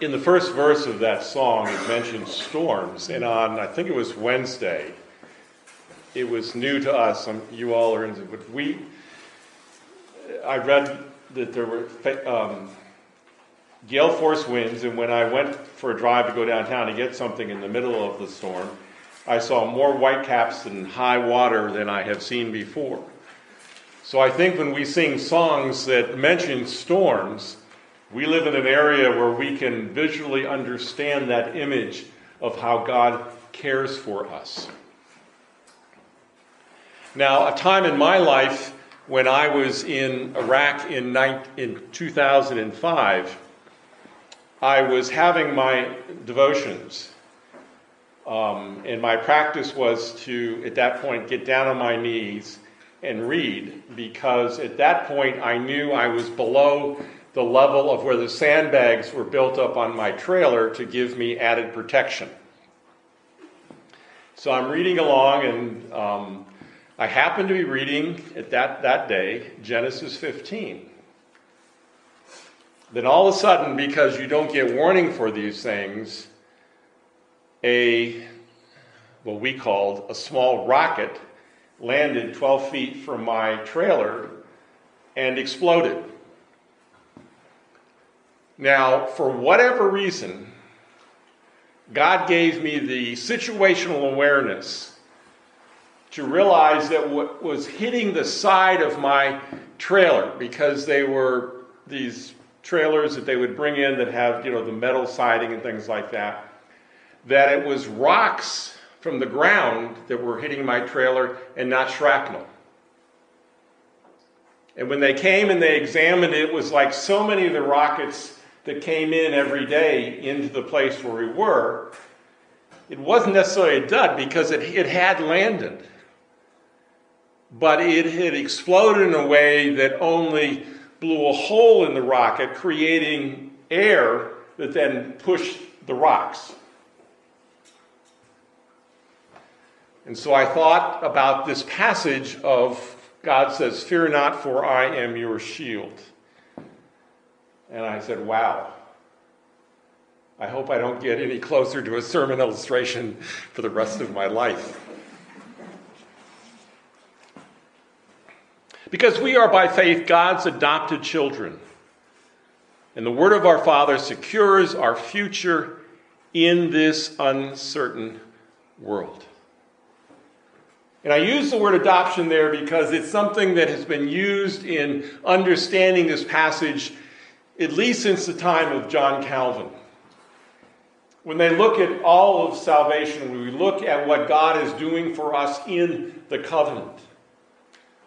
in the first verse of that song, it mentions storms. And on, I think it was Wednesday, it was new to us. Um, you all are in, but we, I read that there were um, gale force winds, and when I went for a drive to go downtown to get something in the middle of the storm, I saw more whitecaps and high water than I have seen before. So I think when we sing songs that mention storms, we live in an area where we can visually understand that image of how God cares for us. Now, a time in my life when I was in Iraq in, in 2005, I was having my devotions. Um, and my practice was to, at that point, get down on my knees and read because at that point I knew I was below the level of where the sandbags were built up on my trailer to give me added protection. So I'm reading along, and um, I happen to be reading at that, that day Genesis 15. Then all of a sudden, because you don't get warning for these things, a what we called a small rocket landed 12 feet from my trailer and exploded. Now, for whatever reason, God gave me the situational awareness to realize that what was hitting the side of my trailer, because they were these trailers that they would bring in that have, you know, the metal siding and things like that, that it was rocks from the ground that were hitting my trailer and not shrapnel. And when they came and they examined it, it was like so many of the rockets that came in every day into the place where we were. It wasn't necessarily a dud because it, it had landed. But it had exploded in a way that only blew a hole in the rocket, creating air that then pushed the rocks. And so I thought about this passage of God says, Fear not, for I am your shield. And I said, Wow. I hope I don't get any closer to a sermon illustration for the rest of my life. Because we are by faith God's adopted children. And the word of our Father secures our future in this uncertain world. And I use the word adoption there because it's something that has been used in understanding this passage at least since the time of John Calvin. When they look at all of salvation, we look at what God is doing for us in the covenant,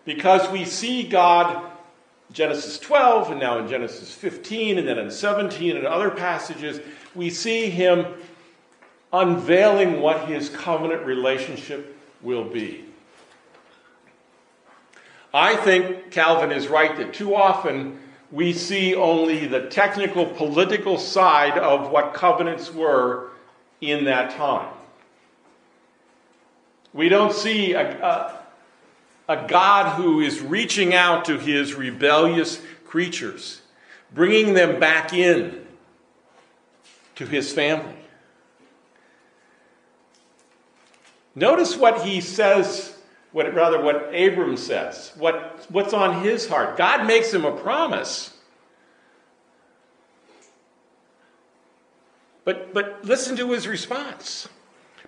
because we see God, Genesis 12, and now in Genesis 15, and then in 17, and other passages, we see Him unveiling what His covenant relationship will be. I think Calvin is right that too often we see only the technical political side of what covenants were in that time. We don't see a, a, a, God who is reaching out to his rebellious creatures, bringing them back in to his family. Notice what he says what rather what Abram says, what, what's on his heart. God makes him a promise. But, but listen to his response.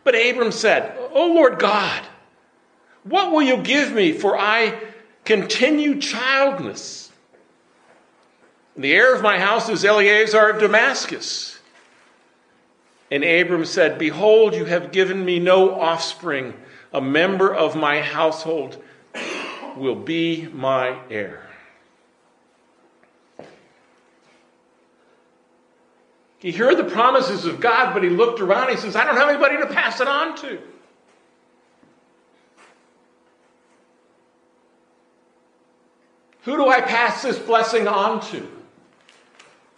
But Abram said, O Lord God, what will you give me for I continue childless? The heir of my house is Eliezer of Damascus. And Abram said, Behold, you have given me no offspring a member of my household will be my heir. He heard the promises of God, but he looked around he says, I don't have anybody to pass it on to. Who do I pass this blessing on to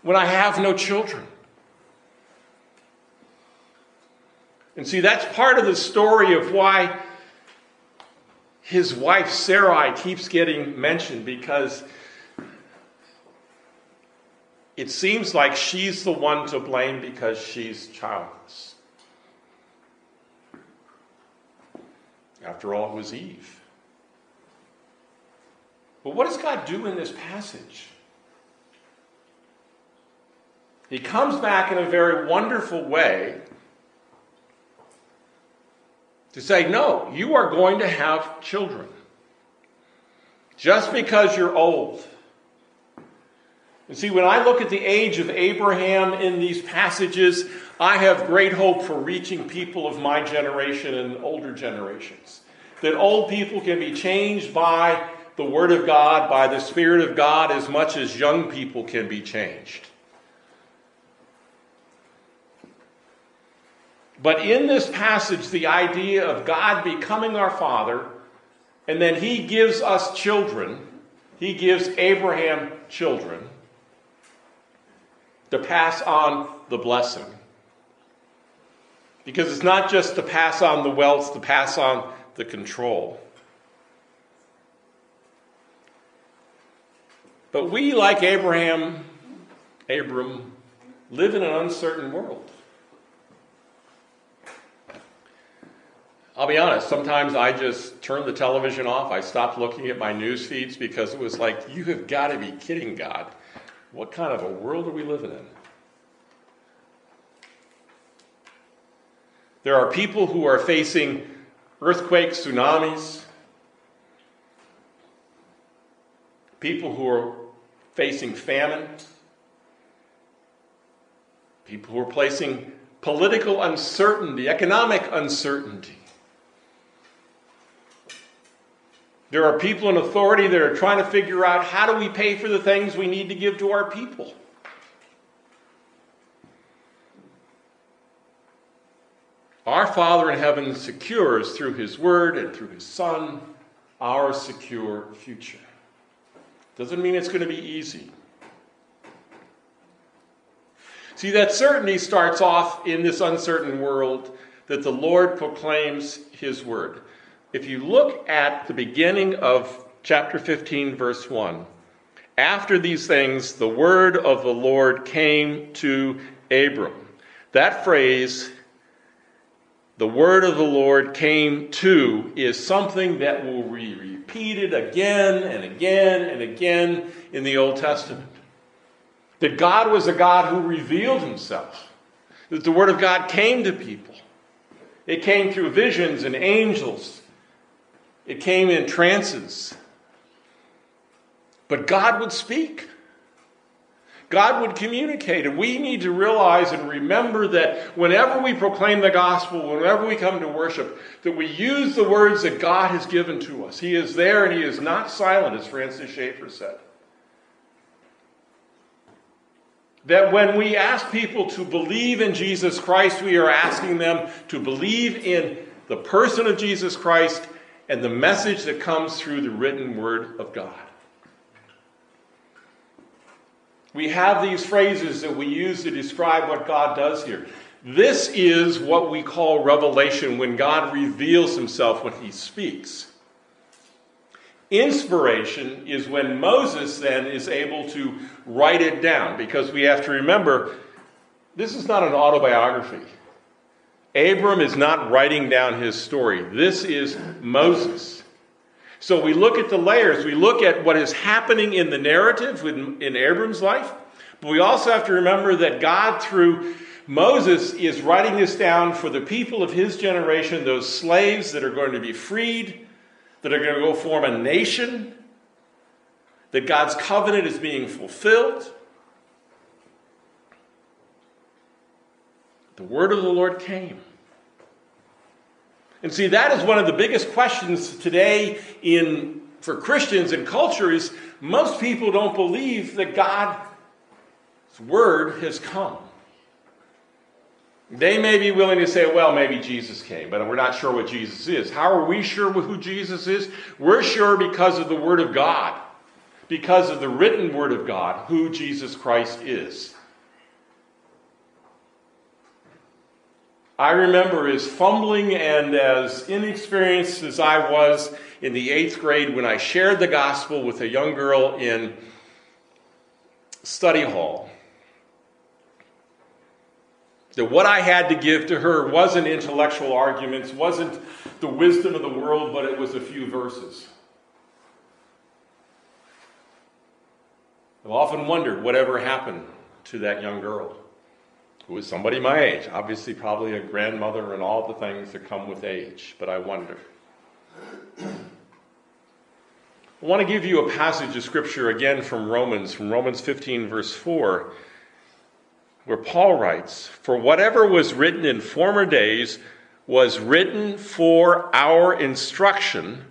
when I have no children? And see, that's part of the story of why his wife Sarai keeps getting mentioned because it seems like she's the one to blame because she's childless. After all, it was Eve. But what does God do in this passage? He comes back in a very wonderful way to say, No, you are going to have children. Just because you're old. And see, when I look at the age of Abraham in these passages, I have great hope for reaching people of my generation and older generations. That old people can be changed by the Word of God, by the Spirit of God, as much as young people can be changed. But in this passage, the idea of God becoming our Father, and then He gives us children, He gives Abraham children to pass on the blessing. Because it's not just to pass on the wealth, to pass on the control. But we, like Abraham, Abram, live in an uncertain world. I'll be honest, sometimes I just turn the television off. I stopped looking at my news feeds because it was like, you have got to be kidding, God. What kind of a world are we living in? There are people who are facing earthquakes, tsunamis, people who are facing famine, people who are facing political uncertainty, economic uncertainty. There are people in authority that are trying to figure out how do we pay for the things we need to give to our people. Our Father in heaven secures through His Word and through His Son our secure future. Doesn't mean it's going to be easy. See, that certainty starts off in this uncertain world that the Lord proclaims His Word. If you look at the beginning of chapter 15, verse 1, after these things, the word of the Lord came to Abram. That phrase, the word of the Lord came to, is something that will be repeated again and again and again in the Old Testament. That God was a God who revealed himself, that the word of God came to people. It came through visions and angels it came in trances. But God would speak. God would communicate. And we need to realize and remember that whenever we proclaim the gospel, whenever we come to worship, that we use the words that God has given to us. He is there and He is not silent, as Francis Schaeffer said. That when we ask people to believe in Jesus Christ, we are asking them to believe in the person of Jesus Christ and the message that comes through the written word of God. We have these phrases that we use to describe what God does here. This is what we call revelation when God reveals himself when he speaks. Inspiration is when Moses then is able to write it down because we have to remember this is not an autobiography. Abram is not writing down his story. This is Moses. So we look at the layers. We look at what is happening in the narrative in, Abram's life. But we also have to remember that God, through Moses, is writing this down for the people of his generation, those slaves that are going to be freed, that are going to go form a nation, that God's covenant is being fulfilled. The word of the Lord came. And see, that is one of the biggest questions today in for Christians and culture is most people don't believe that God's word has come. They may be willing to say, well, maybe Jesus came, but we're not sure what Jesus is. How are we sure who Jesus is? We're sure because of the Word of God, because of the written Word of God, who Jesus Christ is. I remember as fumbling and as inexperienced as I was in the eighth grade when I shared the gospel with a young girl in study hall. That what I had to give to her wasn't intellectual arguments, wasn't the wisdom of the world, but it was a few verses. I've often wondered whatever happened to that young girl who was somebody my age, obviously, probably a grandmother and all the things that come with age, but I wonder. I want to give you a passage of scripture again from Romans, from Romans 15, verse 4, where Paul writes For whatever was written in former days was written for our instruction,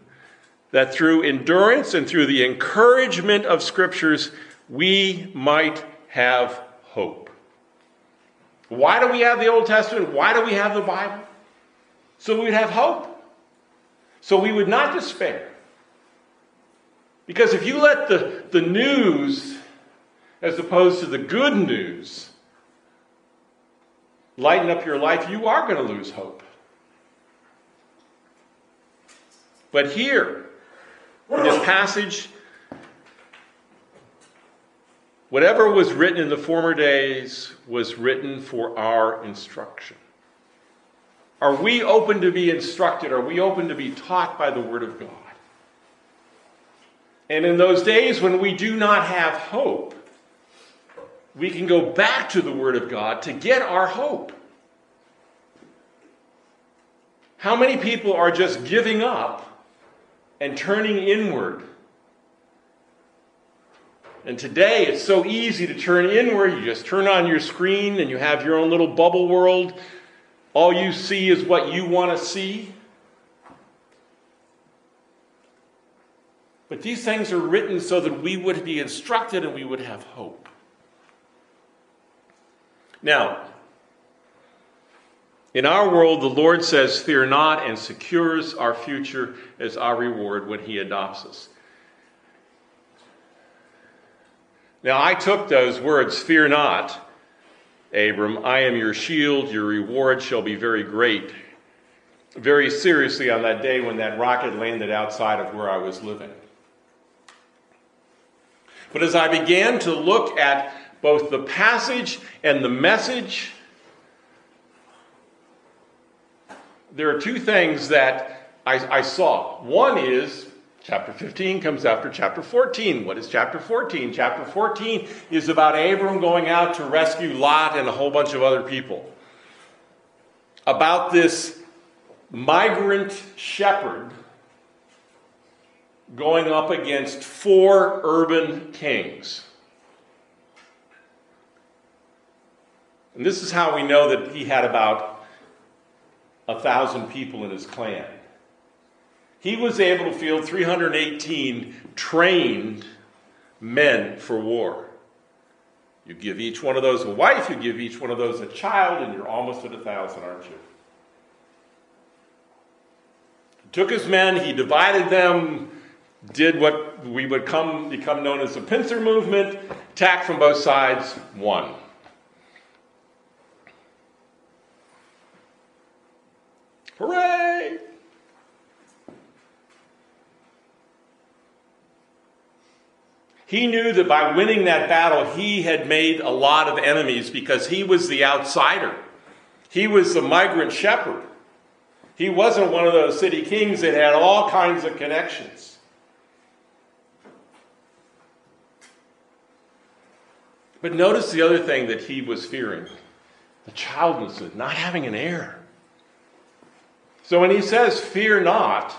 that through endurance and through the encouragement of scriptures we might have hope. Why do we have the Old Testament? Why do we have the Bible? So we would have hope. So we would not despair. Because if you let the, the news, as opposed to the good news, lighten up your life, you are going to lose hope. But here, in this passage, Whatever was written in the former days was written for our instruction. Are we open to be instructed? Are we open to be taught by the Word of God? And in those days when we do not have hope, we can go back to the Word of God to get our hope. How many people are just giving up and turning inward and today it's so easy to turn inward. You just turn on your screen and you have your own little bubble world. All you see is what you want to see. But these things are written so that we would be instructed and we would have hope. Now, in our world, the Lord says, Fear not, and secures our future as our reward when He adopts us. Now I took those words, Fear not, Abram, I am your shield, your reward shall be very great, very seriously on that day when that rocket landed outside of where I was living. But as I began to look at both the passage and the message, there are two things that I, I saw. One is Chapter 15 comes after chapter 14. What is chapter 14? Chapter 14 is about Abram going out to rescue Lot and a whole bunch of other people. About this migrant shepherd going up against four urban kings. And this is how we know that he had about a thousand people in his clan he was able to field 318 trained men for war. You give each one of those a wife, you give each one of those a child, and you're almost at a thousand, aren't you? He took his men, he divided them, did what we would come become known as the pincer movement, attacked from both sides, won. Hooray! He knew that by winning that battle, he had made a lot of enemies because he was the outsider. He was the migrant shepherd. He wasn't one of those city kings that had all kinds of connections. But notice the other thing that he was fearing the childlessness, not having an heir. So when he says, Fear not,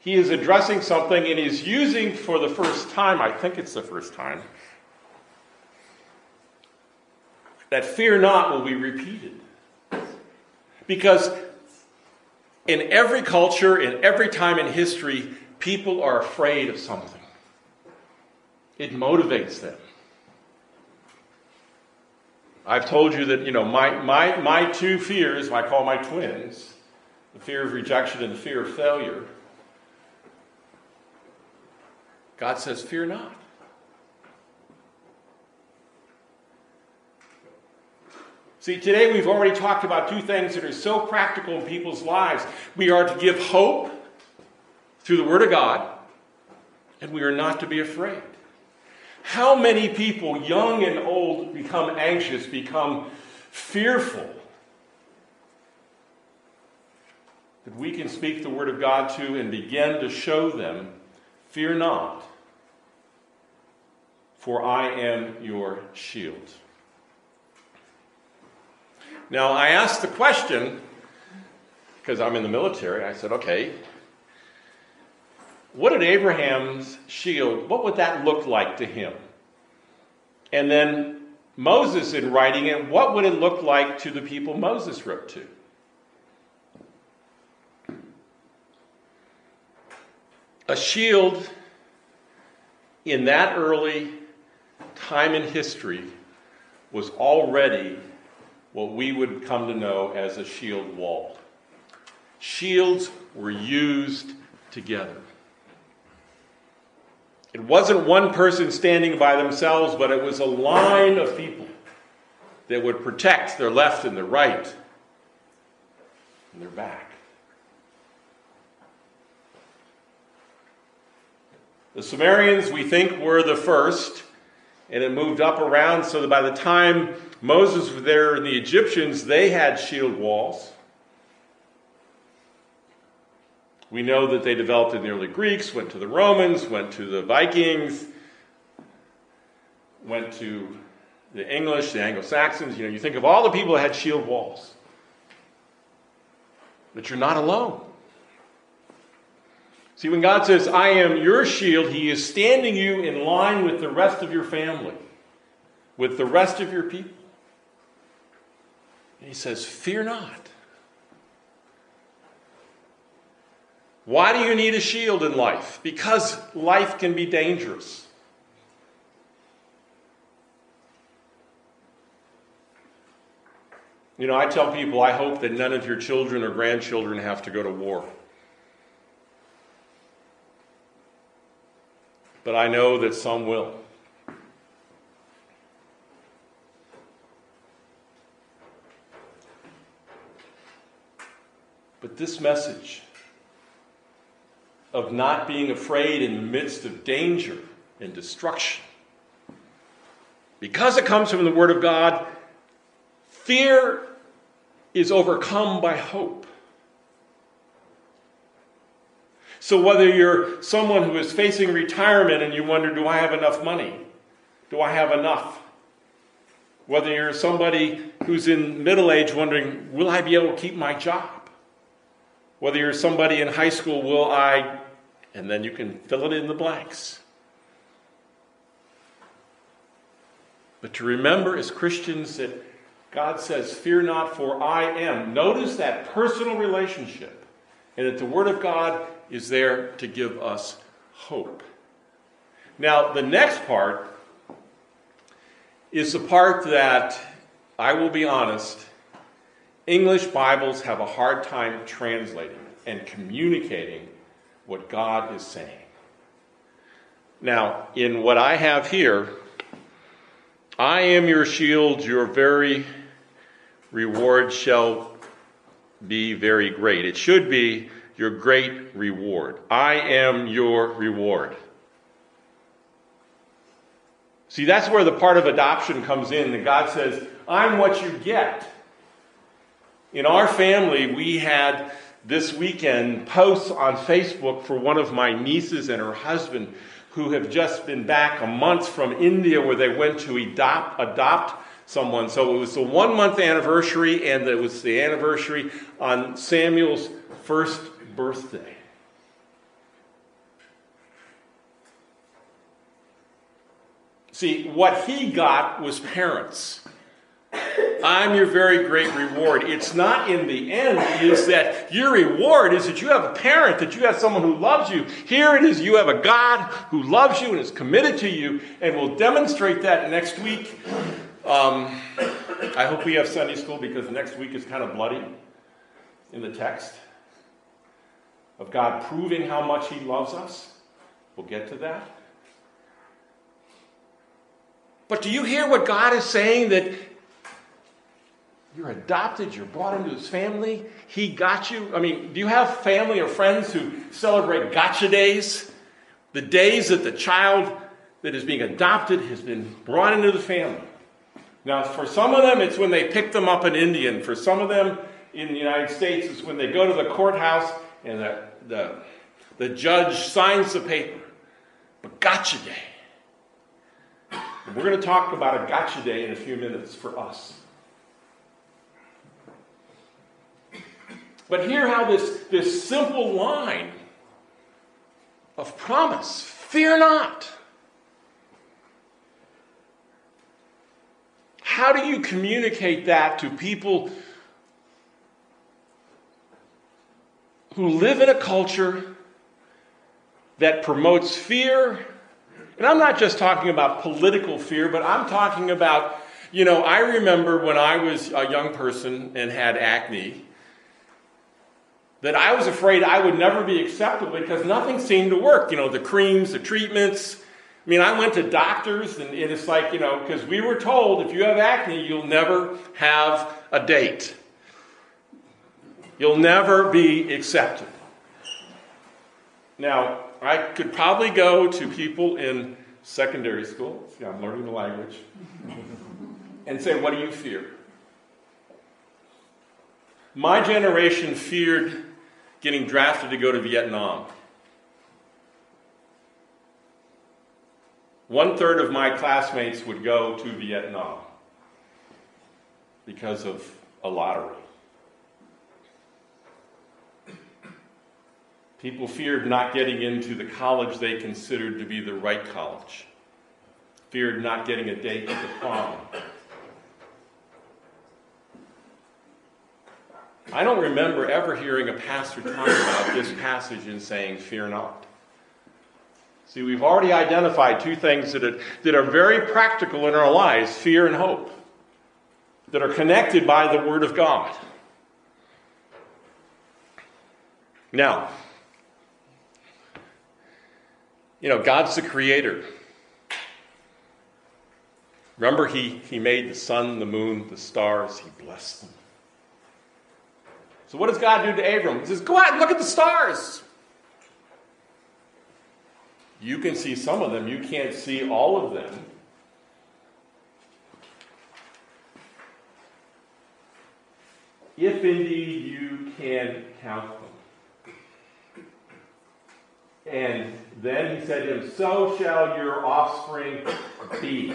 he is addressing something and he's using for the first time, I think it's the first time, that fear not will be repeated. Because in every culture, in every time in history, people are afraid of something. It motivates them. I've told you that, you know, my, my, my two fears, I call my twins, the fear of rejection and the fear of failure, God says, Fear not. See, today we've already talked about two things that are so practical in people's lives. We are to give hope through the Word of God, and we are not to be afraid. How many people, young and old, become anxious, become fearful, that we can speak the Word of God to and begin to show them, fear not, for I am your shield. Now, I asked the question, because I'm in the military, I said, okay, what did Abraham's shield, what would that look like to him? And then Moses, in writing it, what would it look like to the people Moses wrote to? A shield in that early time in history was already what we would come to know as a shield wall. Shields were used together. It wasn't one person standing by themselves, but it was a line of people that would protect their left and their right and their back. The Sumerians, we think, were the first, and it moved up around so that by the time Moses was there and the Egyptians, they had shield walls. We know that they developed in the early Greeks, went to the Romans, went to the Vikings, went to the English, the Anglo Saxons. You know, you think of all the people that had shield walls. But you're not alone. See, when God says, I am your shield, He is standing you in line with the rest of your family, with the rest of your people. And He says, Fear not. Why do you need a shield in life? Because life can be dangerous. You know, I tell people I hope that none of your children or grandchildren have to go to war. But I know that some will. But this message of not being afraid in the midst of danger and destruction, because it comes from the Word of God, fear is overcome by hope. So, whether you're someone who is facing retirement and you wonder, do I have enough money? Do I have enough? Whether you're somebody who's in middle age wondering, will I be able to keep my job? Whether you're somebody in high school, will I? And then you can fill it in the blanks. But to remember as Christians that God says, Fear not, for I am. Notice that personal relationship. And that the Word of God is there to give us hope. Now, the next part is the part that, I will be honest, English Bibles have a hard time translating and communicating what God is saying. Now, in what I have here, I am your shield, your very reward shall be very great. It should be your great reward. I am your reward. See, that's where the part of adoption comes in that God says, I'm what you get. In our family, we had this weekend posts on Facebook for one of my nieces and her husband who have just been back a month from India where they went to adopt, adopt someone. So it was the one month anniversary, and it was the anniversary on Samuel's first birthday. See, what he got was parents. I'm your very great reward. It's not in the end, is that your reward is that you have a parent, that you have someone who loves you. Here it is, you have a God who loves you and is committed to you, and we'll demonstrate that next week. Um, I hope we have Sunday school because next week is kind of bloody in the text of God proving how much He loves us. We'll get to that. But do you hear what God is saying? That you're adopted, you're brought into His family, He got you. I mean, do you have family or friends who celebrate gotcha days? The days that the child that is being adopted has been brought into the family. Now, for some of them, it's when they pick them up in India. And for some of them in the United States, it's when they go to the courthouse and the, the, the judge signs the paper. But gotcha day. And we're going to talk about a gotcha day in a few minutes for us. But hear how this, this simple line of promise fear not. How do you communicate that to people who live in a culture that promotes fear? And I'm not just talking about political fear, but I'm talking about, you know, I remember when I was a young person and had acne that I was afraid I would never be acceptable because nothing seemed to work. You know, the creams, the treatments. I mean, I went to doctors, and it's like, you know, because we were told if you have acne, you'll never have a date. You'll never be accepted. Now, I could probably go to people in secondary school, see, I'm learning the language, and say, What do you fear? My generation feared getting drafted to go to Vietnam. One third of my classmates would go to Vietnam because of a lottery. People feared not getting into the college they considered to be the right college, feared not getting a date at the prom. I don't remember ever hearing a pastor talk about this passage and saying, Fear not. See, we've already identified two things that are, that are very practical in our lives fear and hope, that are connected by the Word of God. Now, you know, God's the creator. Remember, he, he made the sun, the moon, the stars, He blessed them. So, what does God do to Abram? He says, Go out and look at the stars. You can see some of them, you can't see all of them. If indeed you can count. And then he said to him, So shall your offspring be.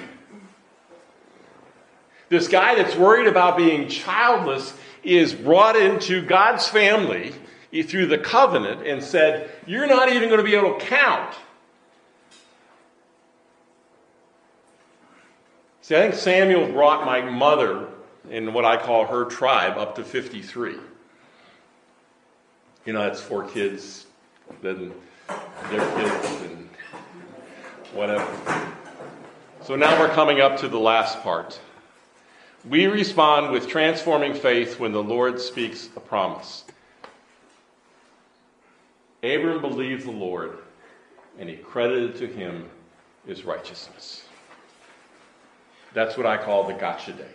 This guy that's worried about being childless is brought into God's family through the covenant and said, You're not even going to be able to count. See, I think Samuel brought my mother in what I call her tribe up to 53. You know, that's four kids, then their kids, and whatever. So now we're coming up to the last part. We respond with transforming faith when the Lord speaks a promise. Abram believed the Lord, and he credited to him his righteousness. That's what I call the gotcha day.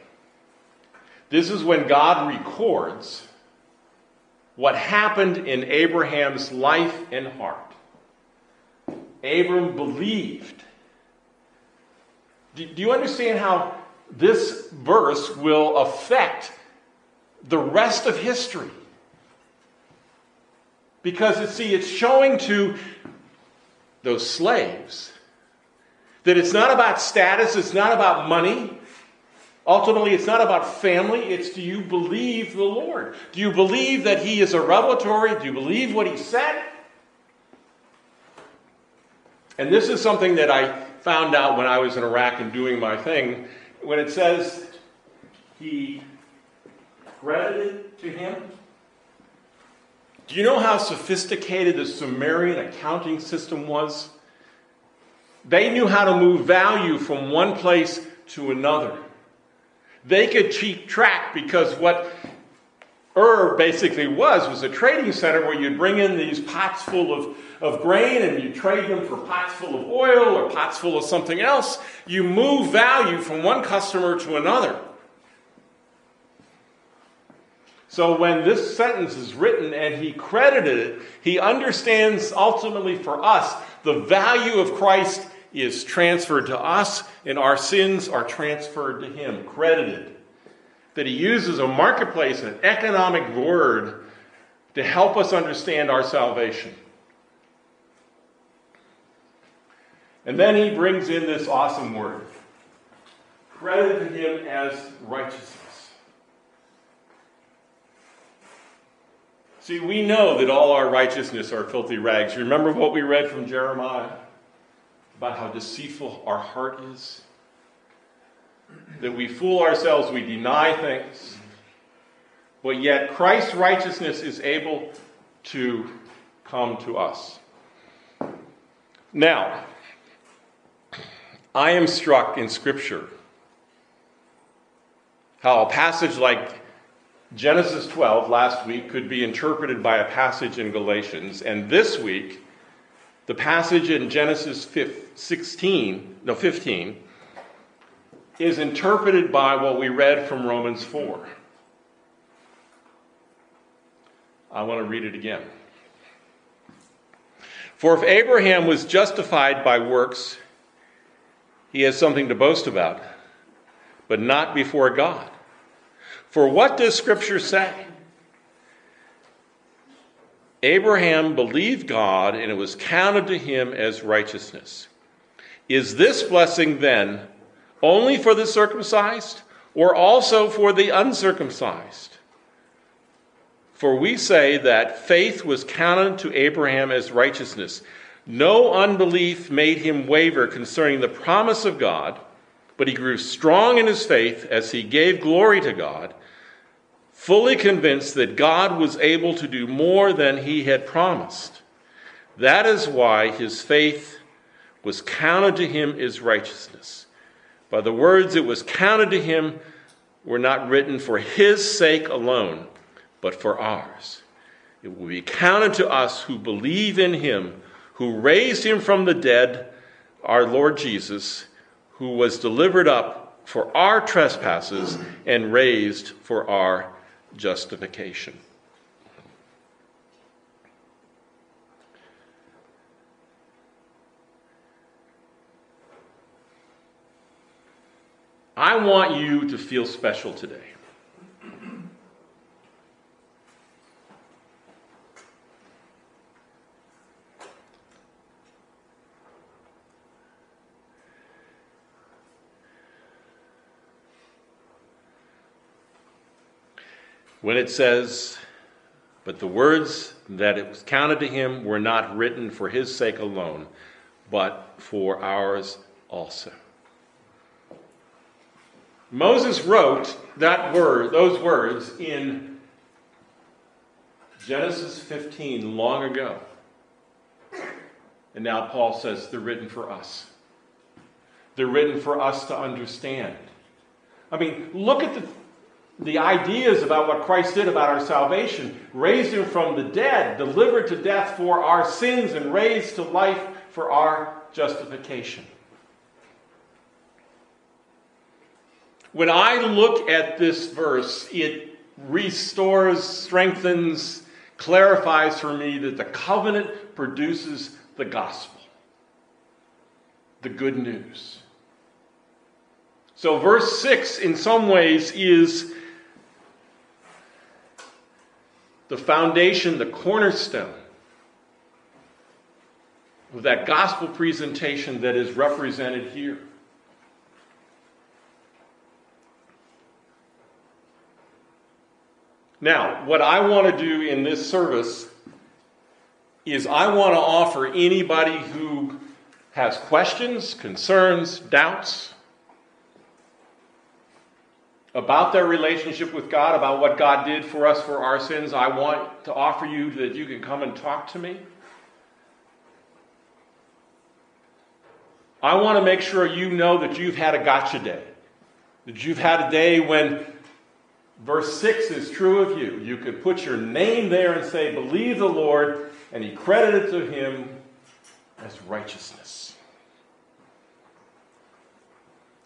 This is when God records what happened in Abraham's life and heart. Abram believed. Do, you understand how this verse will affect the rest of history. Because, it, see, it's showing to those slaves that it's not about status, it's not about money. Ultimately, it's not about family, it's do you believe the Lord? Do you believe that He is a revelatory? Do you believe what He said? And this is something that I found out when I was in Iraq and doing my thing when it says he credited to him, do you know how sophisticated the Sumerian accounting system was? They knew how to move value from one place to another. They could keep track because what Ur basically was was a trading center where you'd bring in these pots full of of grain and you trade them for pots full of oil or pots full of something else, you move value from one customer to another. So when this sentence is written and he credited it, he understands ultimately for us the value of Christ is transferred to us and our sins are transferred to him, credited. That he uses a marketplace, an economic word, to help us understand our salvation. And then he brings in this awesome word credited to him as righteousness. See, we know that all our righteousness are filthy rags. Remember what we read from Jeremiah about how deceitful our heart is? That we fool ourselves, we deny things, but yet Christ's righteousness is able to come to us. Now, I am struck in Scripture how a passage like Genesis 12 last week could be interpreted by a passage in Galatians, and this week, the passage in Genesis 16, no 15, is interpreted by what we read from Romans 4. I want to read it again. For if Abraham was justified by works, he has something to boast about, but not before God. For what does Scripture say? Abraham believed God, and it was counted to him as righteousness. Is this blessing then only for the circumcised, or also for the uncircumcised? For we say that faith was counted to Abraham as righteousness. No unbelief made him waver concerning the promise of God but he grew strong in his faith as he gave glory to God, fully convinced that God was able to do more than he had promised. That is why his faith was counted to him as righteousness. By the words it was counted to him were not written for his sake alone, but for ours. It will be counted to us who believe in him, who raised him from the dead, our Lord Jesus who was delivered up for our trespasses and raised for our justification. I want you to feel special today. When it says, But the words that it was counted to him were not written for his sake alone, but for ours also. Moses wrote that word, those words in Genesis 15 long ago. And now Paul says they're written for us. They're written for us to understand. I mean, look at the the ideas about what Christ did about our salvation, raised him from the dead, delivered to death for our sins, and raised to life for our justification. When I look at this verse, it restores, strengthens, clarifies for me that the covenant produces the gospel, the good news. So, verse 6 in some ways is the foundation, the cornerstone of that gospel presentation that is represented here. Now, what I want to do in this service is I want to offer anybody who has questions, concerns, doubts, about their relationship with God, about what God did for us for our sins, I want to offer you that you can come and talk to me. I want to make sure you know that you've had a gotcha day. That you've had a day when verse 6 is true of you. You could put your name there and say, Believe the Lord, and He credited to Him as righteousness.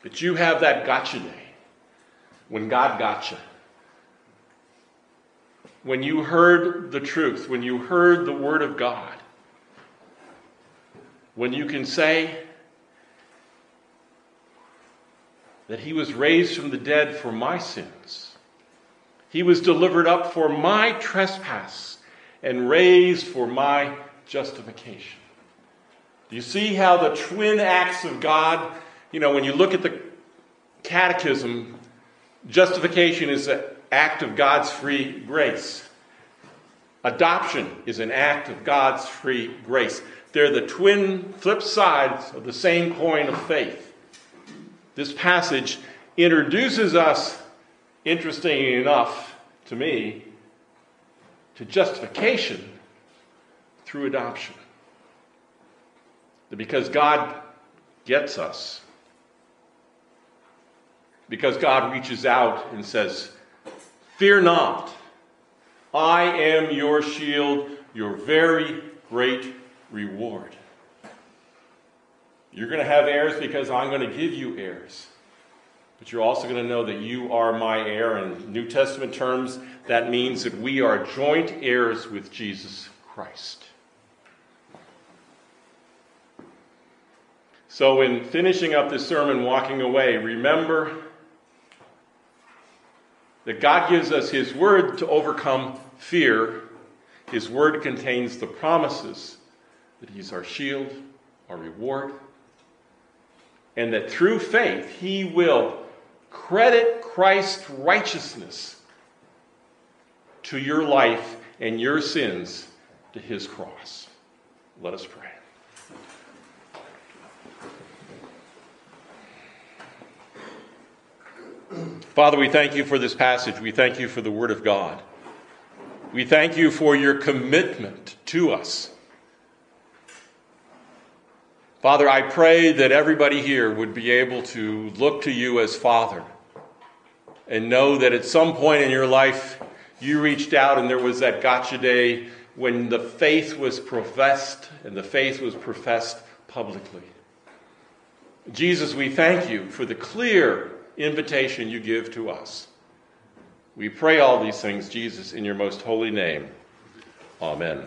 That you have that gotcha day when God got you. When you heard the truth, when you heard the Word of God, when you can say, that he was raised from the dead for my sins. He was delivered up for my trespass and raised for my justification. Do you see how the twin acts of God, you know, when you look at the catechism, justification is an act of God's free grace. Adoption is an act of God's free grace. They're the twin flip sides of the same coin of faith. This passage introduces us, interestingly enough to me, to justification through adoption. Because God gets us. Because God reaches out and says, Fear not, I am your shield, your very great reward. You're going to have heirs because I'm going to give you heirs. But you're also going to know that you are my heir. In New Testament terms, that means that we are joint heirs with Jesus Christ. So, in finishing up this sermon, walking away, remember that God gives us His Word to overcome fear. His Word contains the promises that He's our shield, our reward, and that through faith He will credit Christ's righteousness to your life and your sins to His cross. Let us pray. Father, we thank you for this passage. We thank you for the Word of God. We thank you for your commitment to us. Father, I pray that everybody here would be able to look to you as Father and know that at some point in your life you reached out and there was that gotcha day when the faith was professed and the faith was professed publicly. Jesus, we thank you for the clear invitation you give to us. We pray all these things, Jesus, in your most holy name. Amen.